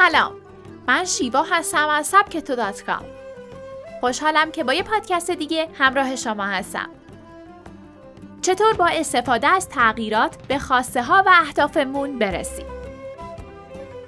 سلام. من شیوا هستم از سبک تو دات کام. خوشحالم که با یه پادکست دیگه همراه شما هستم. چطور با استفاده از تغییرات به خواسته ها و اهدافمون برسیم؟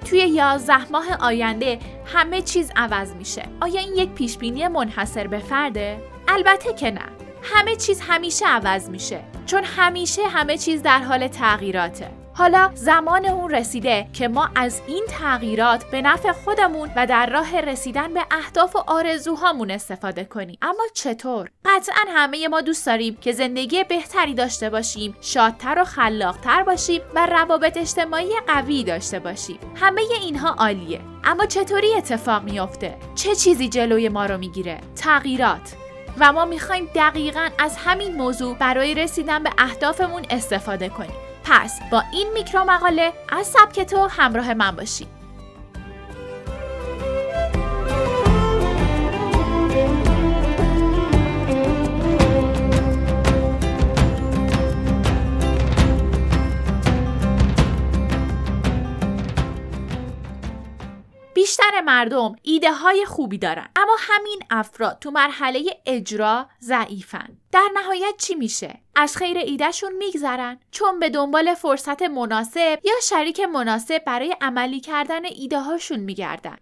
توی یازده ماه آینده همه چیز عوض میشه. آیا این یک پیشبینی منحصر به فرده؟ البته که نه. همه چیز همیشه عوض میشه. چون همیشه همه چیز در حال تغییراته. حالا زمان اون رسیده که ما از این تغییرات به نفع خودمون و در راه رسیدن به اهداف و آرزوهامون استفاده کنیم. اما چطور؟ قطعا همه ما دوست داریم که زندگی بهتری داشته باشیم شادتر و خلاقتر باشیم و روابط اجتماعی قوی داشته باشیم. همه اینها عالیه. اما چطوری اتفاق میافته؟ چه چیزی جلوی ما رو می‌گیره؟ تغییرات. و ما می‌خوایم دقیقا از همین موضوع برای رسیدن به اهدافمون استفاده کنیم. پس با این میکرو مقاله از سبک تو همراه من باشید بیشتر مردم ایده های خوبی دارن. اما همین افراد تو مرحله اجرا ضعیفن. در نهایت چی میشه؟ از خیر ایدهشون میگذرن. چون به دنبال فرصت مناسب یا شریک مناسب برای عملی کردن ایده هاشون میگردن.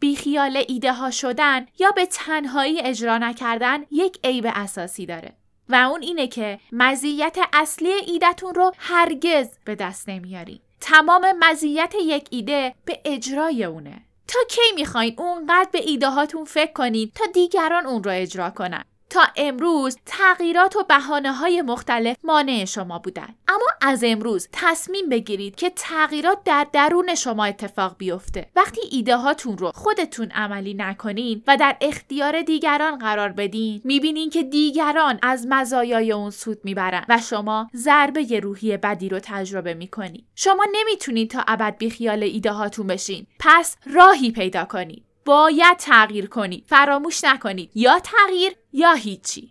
بیخیال ایده ها شدن یا به تنهایی اجرا نکردن یک عیب اساسی داره. و اون اینه که مزیت اصلی ایدهتون رو هرگز به دست نمیارین. تمام مزیت یک ایده به اجرای اونه. تا کی می‌خواین اونقدر به ایده هاتون فکر کنید تا دیگران اون رو اجرا کنن. تا امروز تغییرات و بهانه های مختلف مانع شما بودن. اما از امروز تصمیم بگیرید که تغییرات در درون شما اتفاق بیفته. وقتی ایده هاتون رو خودتون عملی نکنین و در اختیار دیگران قرار بدین می‌بینین که دیگران از مزایای اون سود می‌برن و شما ضربه روحی بدی رو تجربه می‌کنید شما نمی‌تونید تا ابد بیخیال ایده هاتون بشین. پس راهی پیدا کنید باید تغییر کنید فراموش نکنید یا تغییر یا هیچی.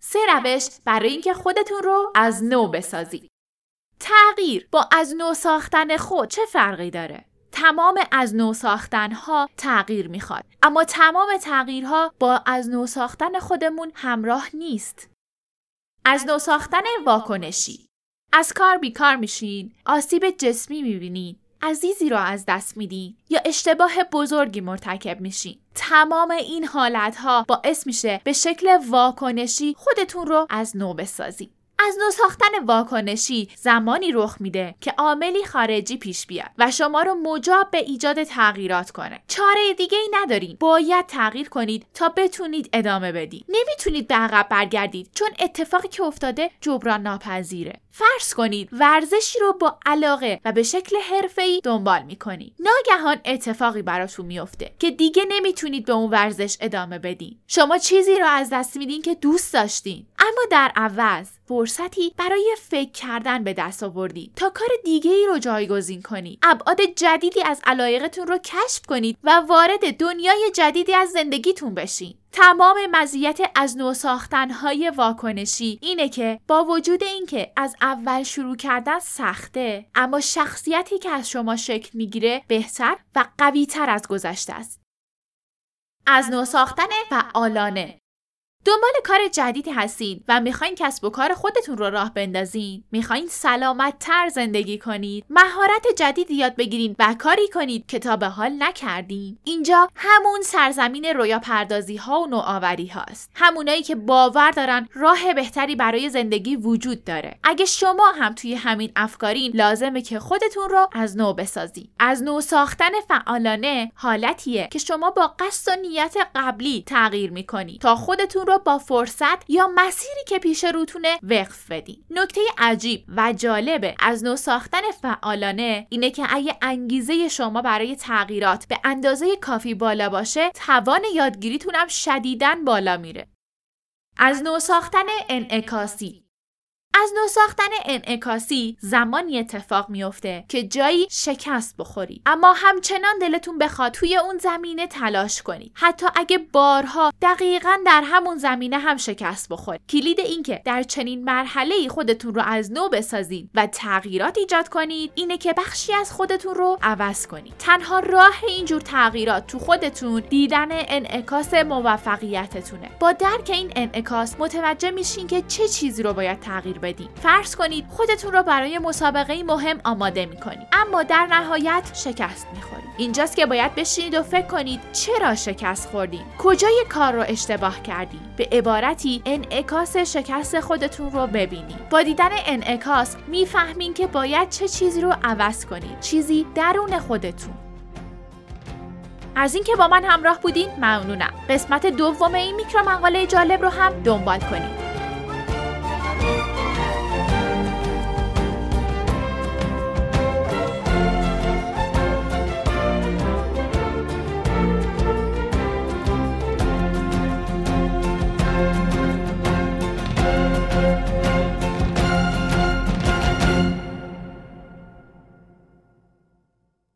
سه روش برای اینکه خودتون رو از نو بسازید تغییر با از نو ساختن خود چه فرقی داره؟ تمام از نو ساختن ها تغییر می‌خواد. اما تمام تغییرها با از نو ساختن خودمون همراه نیست. از نو ساختن واکنشی. از کار بیکار میشین. آسیب جسمی می‌بینید عزیزی را از دست میدین یا اشتباه بزرگی مرتکب میشین تمام این حالت ها باعث میشه به شکل واکنشی خودتون رو از نو بسازید از نو ساختن واکنشی زمانی رخ میده که عاملی خارجی پیش بیاد و شما رو مجاب به ایجاد تغییرات کنه. چاره دیگه ای ندارین. باید تغییر کنید تا بتونید ادامه بدید نمی‌تونید به عقب برگردید چون اتفاقی که افتاده جبران ناپذیره. فرض کنید ورزشی رو با علاقه و به شکل حرفه‌ای دنبال می‌کنید ناگهان اتفاقی براتون میفته که دیگه نمی‌تونید به اون ورزش ادامه بدین. شما چیزی رو از دست میدین که دوست داشتین. اما در عوض فرصتی برای فکر کردن به دست آوردید تا کار دیگه ای رو جایگزین کنید ابعاد جدیدی از علایقتون رو کشف کنید و وارد دنیای جدیدی از زندگیتون بشین. تمام مزیت از نو ساختن های واکنشی اینه که با وجود اینکه از اول شروع کردن سخته اما شخصیتی که از شما شکل می‌گیره بهتر و قویتر از گذشته است. از نو ساختن فعالانه. دنبال کار جدیدی هستین و می‌خواین کسب و کار خودتون رو راه بندازین. می‌خواین سلامت تر زندگی کنید. مهارت جدیدی یاد بگیرین و کاری کنید که تا به حال نکردین. اینجا همون سرزمین رویا پردازی ها و نوآوری هاست همونایی که باور دارن راه بهتری برای زندگی وجود داره. اگه شما هم توی همین افکارین لازمه که خودتون رو از نو بسازید از نو ساختن فعالانه حالتیه که شما با قصد و نیت قبلی تغییر می‌کنید تا خودتون با فرصت یا مسیری که پیش روتونه وقف بدین نکته عجیب و جالبه از نو ساختن فعالانه اینه که اگه انگیزه شما برای تغییرات به اندازه کافی بالا باشه توان یادگیریتون هم شدیداً بالا میره. از نو ساختن انعکاسی از نو ساختن انعکاسی زمانی اتفاق میفته که جایی شکست بخوری. اما همچنان دلتون بخواد توی اون زمینه تلاش کنید حتی اگه بارها دقیقا در همون زمینه هم شکست بخورید کلید اینکه در چنین مرحله ای خودتون رو از نو بسازید و تغییرات ایجاد کنید اینه که بخشی از خودتون رو عوض کنید. تنها راه اینجور تغییرات تو خودتون دیدن انعکاس موفقیتتونه. با درک این انعکاس متوجه میشین که چه چیزی رو باید تغییر بدین. فرض کنید خودتون رو برای مسابقه مهم آماده می‌کنید. اما در نهایت شکست می‌خورید. اینجاست که باید بشینید و فکر کنید چرا شکست خوردین. کجای کار رو اشتباه کردین؟ به عبارتی انعکاس شکست خودتون رو ببینید. با دیدن انعکاس می‌فهمین که باید چه چیزی رو عوض کنید. چیزی درون خودتون. از اینکه با من همراه بودین ممنونم. قسمت دوم این میکرو مقاله جالب رو هم دنبال کنید.